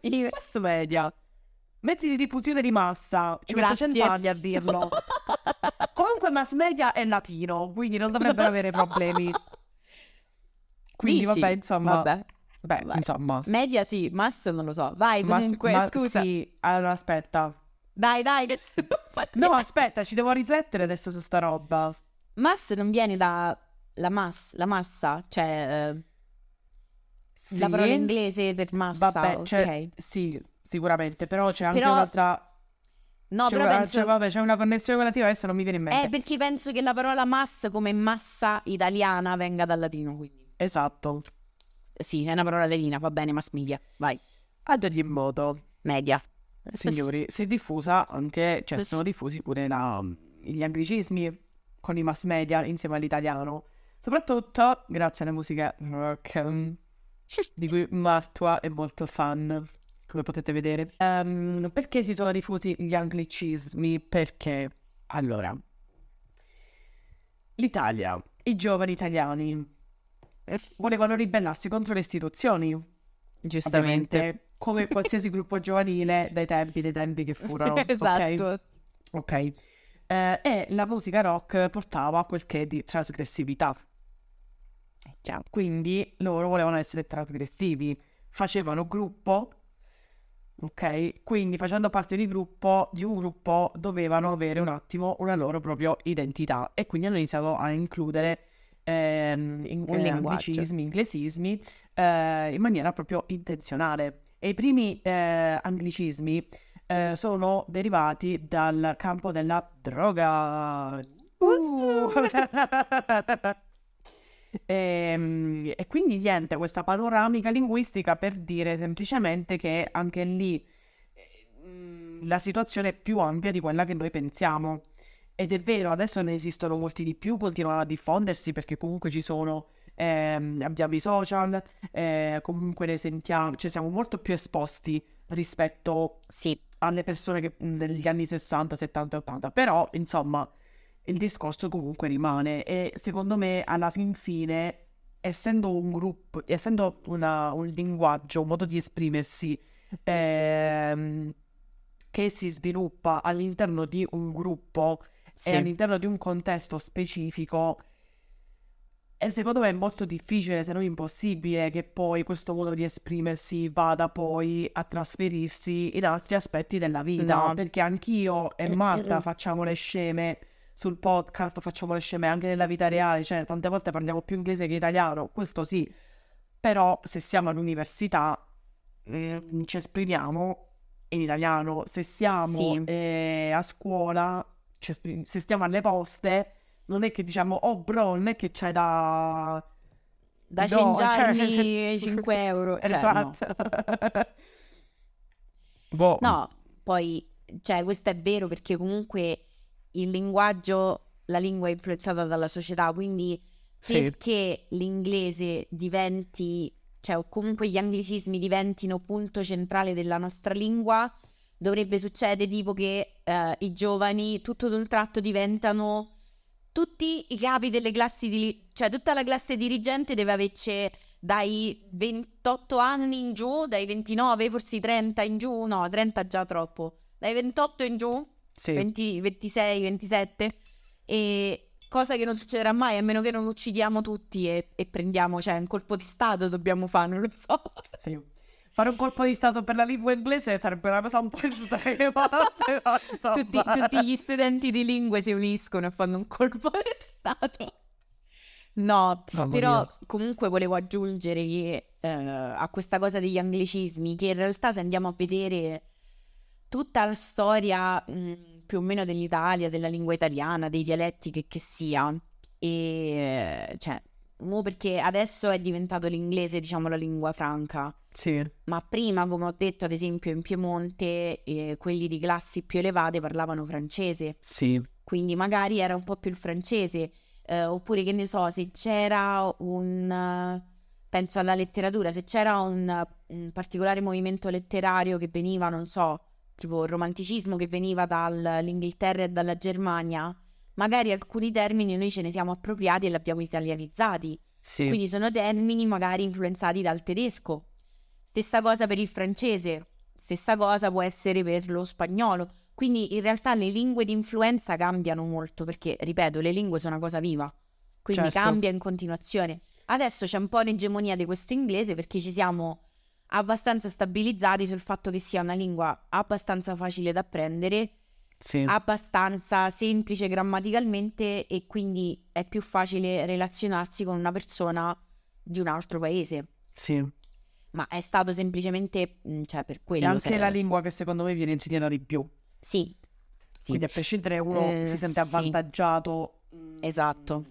Mass media. Mezzi di diffusione di massa. Ci metto Grazie. 100 anni a dirlo. Comunque mass media è latino, quindi non dovrebbero avere problemi. Quindi Dici? vabbè, insomma... Vabbè. Beh, Vai. insomma... Media sì, mass non lo so. Vai, Mass- comunque, ma- scusa. Sì, allora aspetta. Dai, dai. No, aspetta, ci devo riflettere adesso su sta roba. Mass non viene da la mass, la massa, cioè eh, Sì, la parola inglese per massa, Vabbè, ok. c'è- sì, sicuramente, però c'è anche Però- un'altra... No, c'è, però penso c'è- vabbè, c'è una connessione con l'ativa, adesso non mi viene in mente. Eh, perché penso che la parola mass come massa italiana venga dal latino, quindi. Esatto. Sì, è una parola latina, va bene, mass media. Vai, Ad ogni modo, media. signori, si è diffusa anche, cioè sono diffusi pure la- gli anglicismi con i mass media insieme all'italiano. Soprattutto grazie alla musica rock, di cui Martua è molto fan, come potete vedere. Ehm, perché si sono diffusi gli anglicismi? Perché, allora, l'Italia, i giovani italiani volevano ribellarsi contro le istituzioni, Giustamente. ovviamente, come qualsiasi gruppo giovanile dai tempi, dei tempi che furono. esatto. Ok. Eh, e la musica rock portava quel che di trasgressività. Ciao. Quindi loro volevano essere trasgressivi. Facevano gruppo. Ok? Quindi facendo parte di gruppo, di un gruppo, dovevano avere un attimo una loro propria identità. E quindi hanno iniziato a includere ehm, in- Un eh, anglicismi, inglesismi eh, in maniera proprio intenzionale. E i primi eh, anglicismi eh, sono derivati dal campo della droga. Uh! Ehm, E, quindi niente, questa panoramica linguistica per dire semplicemente che anche lì eh, la situazione è più ampia di quella che noi pensiamo. Ed è vero, adesso ne esistono molti di più, continuano a diffondersi perché comunque ci sono, ehm, abbiamo i social, eh, comunque ne sentiamo, cioè siamo molto più esposti rispetto Sì, alle persone che degli anni 60, 70 e 80, però insomma il discorso comunque rimane. E secondo me alla fin fine, essendo un gruppo, essendo una- un linguaggio, un modo di esprimersi ehm, che si sviluppa all'interno di un gruppo sì. e all'interno di un contesto specifico, e secondo me è molto difficile, se non impossibile, che poi questo modo di esprimersi vada poi a trasferirsi in altri aspetti della vita. No. Perché anch'io e Marta facciamo le sceme sul podcast, facciamo le sceme anche nella vita reale, cioè tante volte parliamo più inglese che italiano, questo sì, però se siamo all'università eh, ci esprimiamo in italiano, se siamo Sì. eh, a scuola, ci esprim- se stiamo alle poste, non è che diciamo, oh bro, non è che c'è da... Da No, cioè- cengiarmi 5 euro. Cioè, no. Esatto. Boh. No, poi, cioè, questo è vero perché comunque il linguaggio, la lingua è influenzata dalla società, quindi Sì. perché l'inglese diventi, cioè, o comunque gli anglicismi diventino punto centrale della nostra lingua, dovrebbe succedere tipo che eh, i giovani tutto d'un tratto diventano tutti i capi delle classi di, cioè tutta la classe dirigente deve averci dai 28 anni in giù, dai 29, forse i 30 in giù, no, 30 già troppo, dai 28 in giù, Sì. 20, 26, 27, e cosa che non succederà mai a meno che non uccidiamo tutti e, e prendiamo, cioè un colpo di stato dobbiamo fare, non lo so. Sì. Fare un colpo di stato per la lingua inglese sarebbe una cosa un po' estrema, però. Tutti, tutti gli studenti di lingue si uniscono e fanno un colpo di stato. No, Mamma però mia. comunque volevo aggiungere che eh, a questa cosa degli anglicismi, che in realtà se andiamo a vedere tutta la storia mh, più o meno dell'Italia, della lingua italiana, dei dialetti che, che sia, e cioè, mo perché adesso è diventato l'inglese, diciamo, la lingua franca. Sì, Ma prima, come ho detto, ad esempio in Piemonte, eh, quelli di classi più elevate parlavano francese, sì, quindi magari era un po' più il francese, eh, oppure che ne so, se c'era un, penso alla letteratura, se c'era un, un particolare movimento letterario che veniva, non so, tipo il romanticismo che veniva dall'Inghilterra e dalla Germania, magari alcuni termini noi ce ne siamo appropriati e li abbiamo italianizzati. sì, Quindi sono termini magari influenzati dal tedesco. Stessa cosa per il francese, stessa cosa può essere per lo spagnolo. Quindi in realtà le lingue di influenza cambiano molto perché, ripeto, le lingue sono una cosa viva, quindi Certo. cambia in continuazione. Adesso c'è un po' un'egemonia di questo inglese perché ci siamo abbastanza stabilizzati sul fatto che sia una lingua abbastanza facile da apprendere, sì, abbastanza semplice grammaticalmente e quindi è più facile relazionarsi con una persona di un altro paese. sì. Ma è stato semplicemente, mh, cioè, per È quello. anche se- la lingua che secondo me viene insegnata di più. Sì, sì, Quindi a prescindere uno Eh, si sente sì. avvantaggiato. mm, esatto.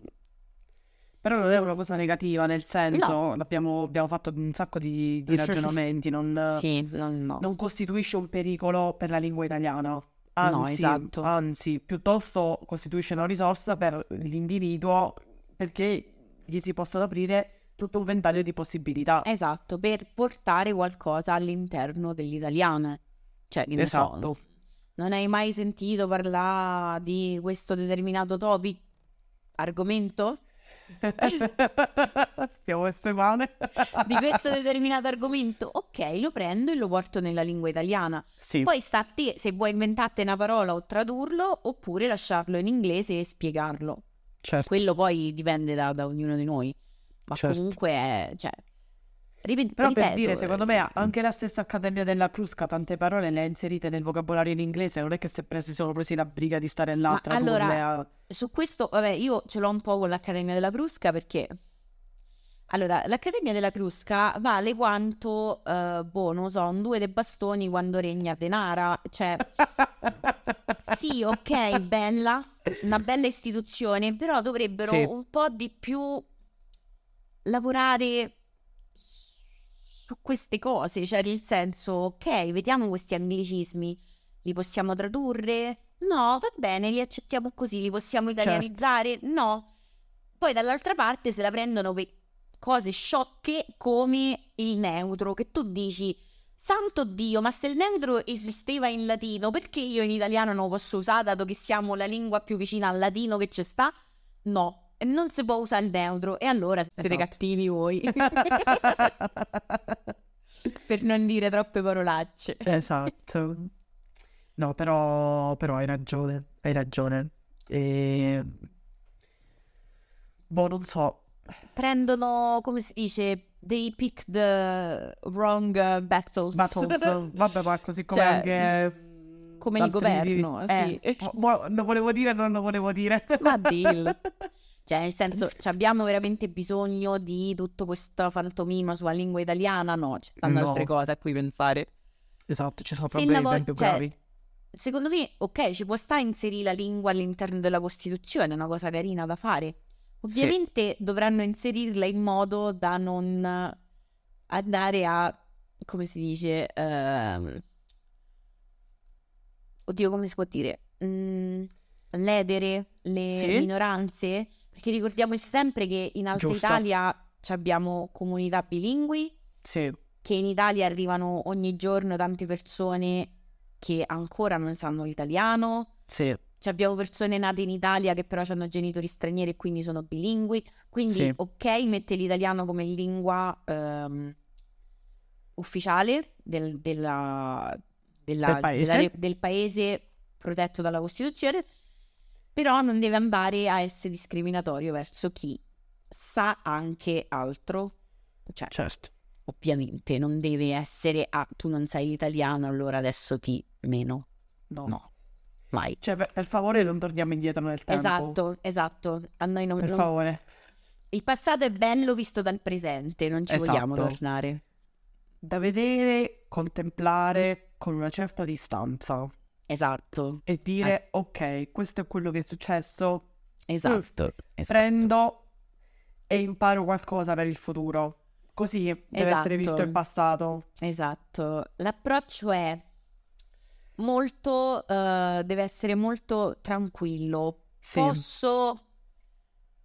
Però non è una cosa negativa, nel senso, l'abbiamo- abbiamo fatto un sacco di, di ragionamenti, non, Sì, no, no. non costituisce un pericolo per la lingua italiana. Anzi, esatto. anzi, piuttosto costituisce una risorsa per l'individuo perché gli si possono aprire tutto un ventaglio di possibilità. Esatto, per portare qualcosa all'interno dell'italiano. Cioè, che ne so, Esatto. non hai mai sentito parlare di questo determinato topic? Argomento? Stiamo essere male. Di questo determinato argomento? Ok, lo prendo e lo porto nella lingua italiana. Sì, Poi sta a te se vuoi inventarti una parola o tradurlo oppure lasciarlo in inglese e spiegarlo. certo. Quello poi dipende da, da ognuno di noi. Ma Certo. comunque è, cioè, ripe- Però per ripeto, dire, secondo me eh, anche la stessa Accademia della Crusca tante parole le ha inserite nel vocabolario in inglese, non è che si, è presi, si sono presi la briga di stare là Ma a tradurle allora, a- su questo, vabbè, io ce l'ho un po' con l'Accademia della Crusca perché... Allora, l'Accademia della Crusca vale quanto, eh, boh, non so, un due dei bastoni quando regna denara. Cioè, sì, ok, bella, una bella istituzione, però dovrebbero Sì. un po' di più lavorare su queste cose, cioè nel senso, ok, vediamo questi anglicismi, li possiamo tradurre? No, va bene, li accettiamo così, li possiamo Certo. italianizzare? No. Poi dall'altra parte se la prendono per cose sciocche come il neutro, che tu dici, santo Dio, ma se il neutro esisteva in latino, perché io in italiano non lo posso usare, dato che siamo la lingua più vicina al latino che c'è sta? No. Non si può usare il neutro, e allora siete Esatto. cattivi voi. per non dire troppe parolacce. Esatto. No, però, però hai ragione, hai ragione. E... Boh, non so. Prendono, come si dice, they pick the wrong uh, battles. Battles, vabbè, ma così come Cioè, anche... come il governo, sì. Eh, mo- lo volevo dire, non lo volevo dire. Ma dillo. Cioè, nel senso, ci abbiamo veramente bisogno di tutto questo fantomima sulla lingua italiana? No, ci stanno No. altre cose a cui pensare. Esatto, ci sono problemi vol- ben più cioè, gravi. Secondo me, ok, ci può stare inserire la lingua all'interno della Costituzione, è una cosa carina da fare. Ovviamente dovranno inserirla in modo da non andare a, come si dice, ehm, oddio, come si può dire, Mm, ledere le Sì. minoranze, perché ricordiamoci sempre che in Alta Giusto. Italia abbiamo comunità bilingui, Sì, che in Italia arrivano ogni giorno tante persone che ancora non sanno l'italiano. sì, Ci abbiamo persone nate in Italia che però hanno genitori stranieri e quindi sono bilingui. Quindi, Sì. ok, mette l'italiano come lingua ehm, ufficiale del, della- della- Del paese. della del paese protetto dalla Costituzione, però non deve andare a essere discriminatorio verso chi sa anche altro. Cioè, certo. ovviamente non deve essere ah, tu non sai l'italiano, allora adesso ti meno. No. No, mai. Cioè, per, per favore, non torniamo indietro nel tempo. Esatto, esatto. A noi non, Per non- favore. Il passato è bello visto dal presente, non ci vogliamo Esatto. tornare. Da vedere, contemplare con una certa distanza Esatto, e dire, ok, questo è quello che è successo, esatto. esatto. prendo e imparo qualcosa per il futuro. Così deve essere Esatto. visto il passato. Esatto. L'approccio è molto, eh, deve essere molto tranquillo. Sì. Posso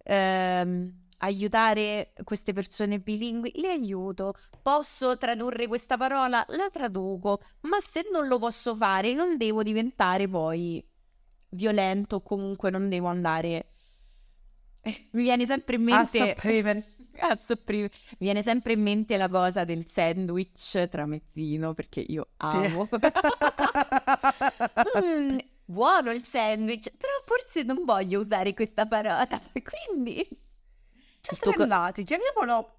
ehm, aiutare queste persone bilingui? Le aiuto. Posso tradurre questa parola? La traduco. Ma se non lo posso fare, non devo diventare poi violento o comunque non devo andare... Eh, Mi viene sempre in mente... a sopprimere. Mi viene sempre in mente la cosa del sandwich tramezzino perché io Sì. amo. Mm, buono il sandwich, però forse non voglio usare questa parola. Quindi Ci il tuo chiamiamolo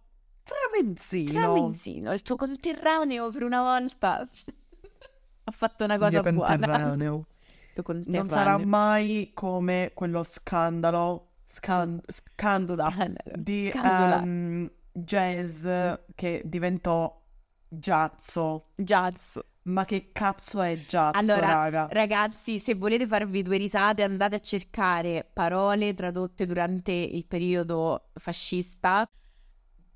tramezzino. tramezzino, il tuo conterraneo per una volta ha fatto una cosa buona. conterraneo. Tuo Non sarà mai come quello scandalo, scan- scandula Scandalo. di ehm, jazz che diventò giazzo. Jazz. Ma che cazzo è giazzo, Allora, raga? Ragazzi, se volete farvi due risate, andate a cercare parole tradotte durante il periodo fascista.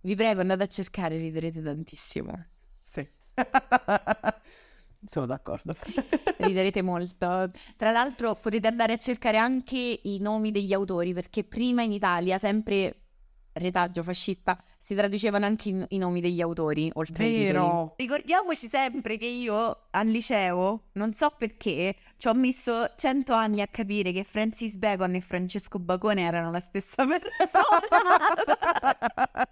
Vi prego, andate a cercare, riderete tantissimo. Sì. Sono d'accordo. Riderete molto. Tra l'altro, potete andare a cercare anche i nomi degli autori, perché prima in Italia, sempre retaggio fascista, si traducevano anche i, i nomi degli autori, oltre ai titoli. Vero. Ricordiamoci sempre che io al liceo, non so perché, ci ho messo cento anni a capire che Francis Bacon e Francesco Bacone erano la stessa persona.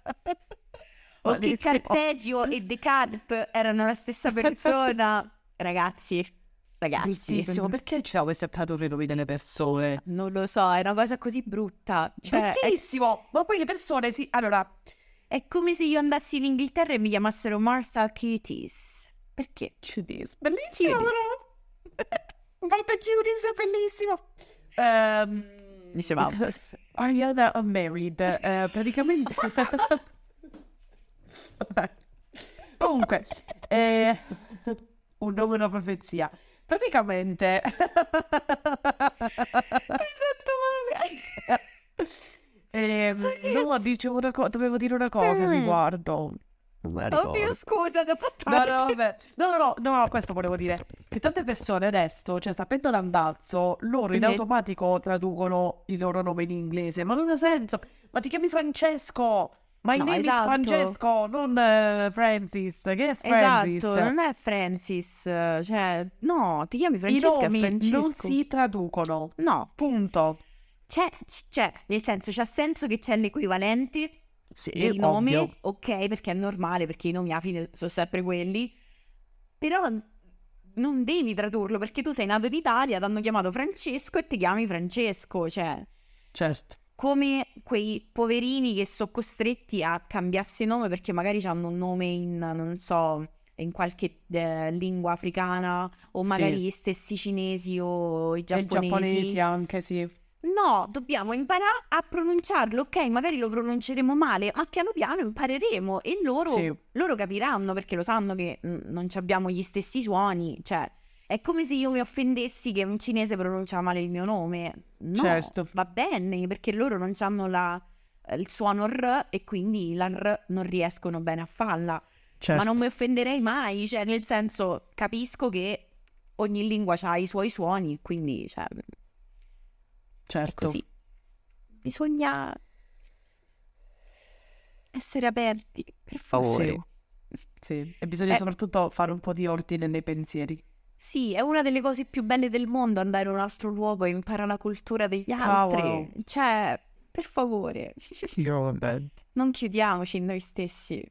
o che. Cartesio e Descartes erano la stessa persona. Ragazzi, ragazzi, Bellissimo, perché tradurre i nomi delle persone? non lo so, è una cosa così brutta. Cioè, è, Bellissimo! Ma poi le persone, sì, allora, è come se io andassi in Inghilterra e mi chiamassero Martha Cuties. Perché? Cuties. Bellissimo, però. Martha Cuties è bellissimo. Ehm, Dicevamo. Ariana Unmarried, eh, praticamente... Vabbè. Comunque, eh, un nome, una profezia. Praticamente... Esatto, Ehm, no, dicevo una co- dovevo dire una cosa riguardo. Non me la Oddio, scusa, ti ho fatto No, no, vabbè. No, no, no, no, no, questo volevo dire. Che tante persone adesso, cioè sapendo l'andazzo, loro in Mhm. automatico traducono il loro nome in inglese, ma non ha senso. Ma ti chiami Francesco? My No, name esatto. Francesco, non eh, Francis. Che è Francis? Esatto, non è Francis, cioè, no, ti chiami I Francesca e nomi Francesco. non si traducono. No, Punto. C'è, c'è, nel senso, c'ha senso che c'è l'equivalente Sì, del nome, ovvio. ok, perché è normale, perché i nomi alla fine sono sempre quelli, però non devi tradurlo, perché tu sei nato in Italia, ti hanno chiamato Francesco e ti chiami Francesco, cioè... Certo. come quei poverini che sono costretti a cambiarsi nome perché magari hanno un nome in, non so, in qualche eh, lingua africana o magari Sì. gli stessi cinesi o i E i giapponesi. giapponesi anche, sì. No, dobbiamo imparare a pronunciarlo, ok? Magari lo pronunceremo male, ma piano piano impareremo e loro, Sì. loro capiranno perché lo sanno che mm, non abbiamo gli stessi suoni. Cioè, è come se io mi offendessi che un cinese pronuncia male il mio nome. No, Certo. va bene, perché loro non hanno la- il suono R e quindi la R non riescono bene a farla. Certo. Ma non mi offenderei mai, cioè, nel senso, capisco che ogni lingua ha i suoi suoni, quindi, cioè, certo. Bisogna essere aperti, per favore. Sì. E bisogna Eh. soprattutto fare un po' di ordine nei pensieri. Sì, è una delle cose più belle del mondo andare in un altro luogo e imparare la cultura degli altri. Cavolo. Cioè, per favore, Io, non chiudiamoci in noi stessi.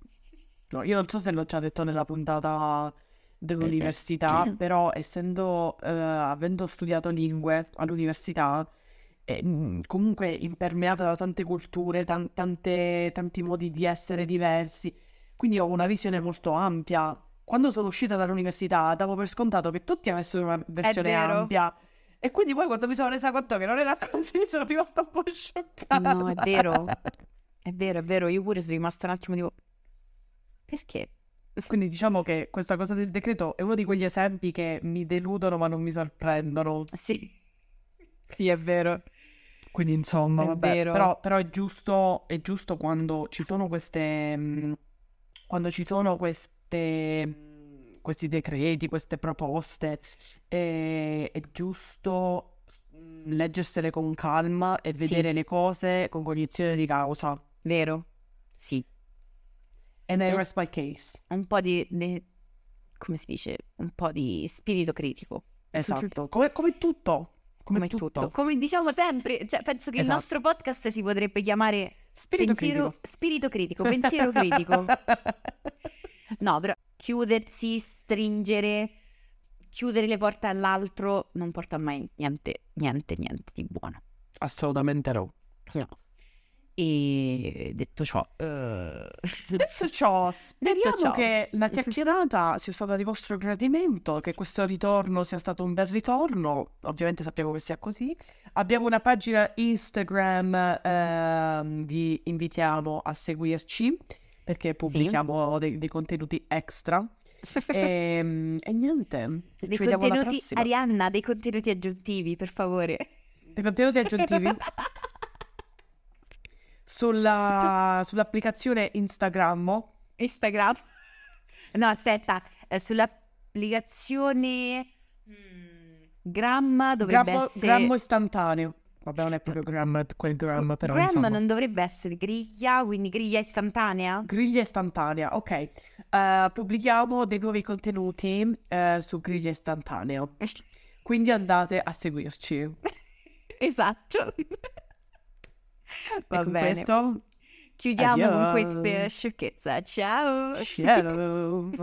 No, io non so se l'ho già detto nella puntata dell'università, però essendo, eh, avendo studiato lingue all'università, e, mm, comunque impermeata da tante culture, tan- tante- tanti modi di essere diversi, quindi ho una visione molto ampia. Quando sono uscita dall'università davo per scontato che tutti avessero una versione ampia. E quindi poi quando mi sono resa conto che non era così sono rimasta un po' scioccata. No, è vero. È vero, è vero, io pure sono rimasta un attimo tipo... Perché? Quindi diciamo che questa cosa del decreto è uno di quegli esempi che mi deludono ma non mi sorprendono. Sì, sì, è vero. Quindi insomma, vabbè, però, però è giusto, è giusto quando ci sono queste, mh, quando ci sono queste, mh, questi decreti, queste proposte, è, è giusto mh, leggersele con calma e Sì. vedere le cose con cognizione di causa. Vero? Sì. And I rest my case. Un po' di, di- come si dice? Un po' di spirito critico. Esatto, come, come tutto. Come, Come tutto. Come diciamo sempre, cioè, penso che il Esatto. nostro podcast si potrebbe chiamare Spirito pensiero, critico. spirito critico, pensiero critico. No, però chiudersi, stringere, chiudere le porte all'altro non porta mai niente, niente, niente di buono. Assolutamente no. No. E detto ciò, eh, Detto ciò, speriamo ciò. che la chiacchierata sia stata di vostro gradimento, che questo ritorno sia stato un bel ritorno. Ovviamente sappiamo che sia così. Abbiamo una pagina Instagram, ehm, vi invitiamo a seguirci perché pubblichiamo dei, dei contenuti extra. E, e niente, ci dei contenuti. Arianna, dei contenuti aggiuntivi, per favore. Dei contenuti aggiuntivi sulla, sull'applicazione Instagram. Instagram. No, aspetta, eh, sull'applicazione mm, Gram dovrebbe Grammo, essere grammo istantaneo. Vabbè, non è proprio gram, quel gram, però Gram insomma. non dovrebbe essere griglia, quindi griglia istantanea? Griglia istantanea, ok. Eh, pubblichiamo dei nuovi contenuti eh, su Griglia istantaneo. Quindi andate a seguirci. esatto. Va e con bene. questo, Chiudiamo con Adios. queste sciocchezze. Ciao. ciao.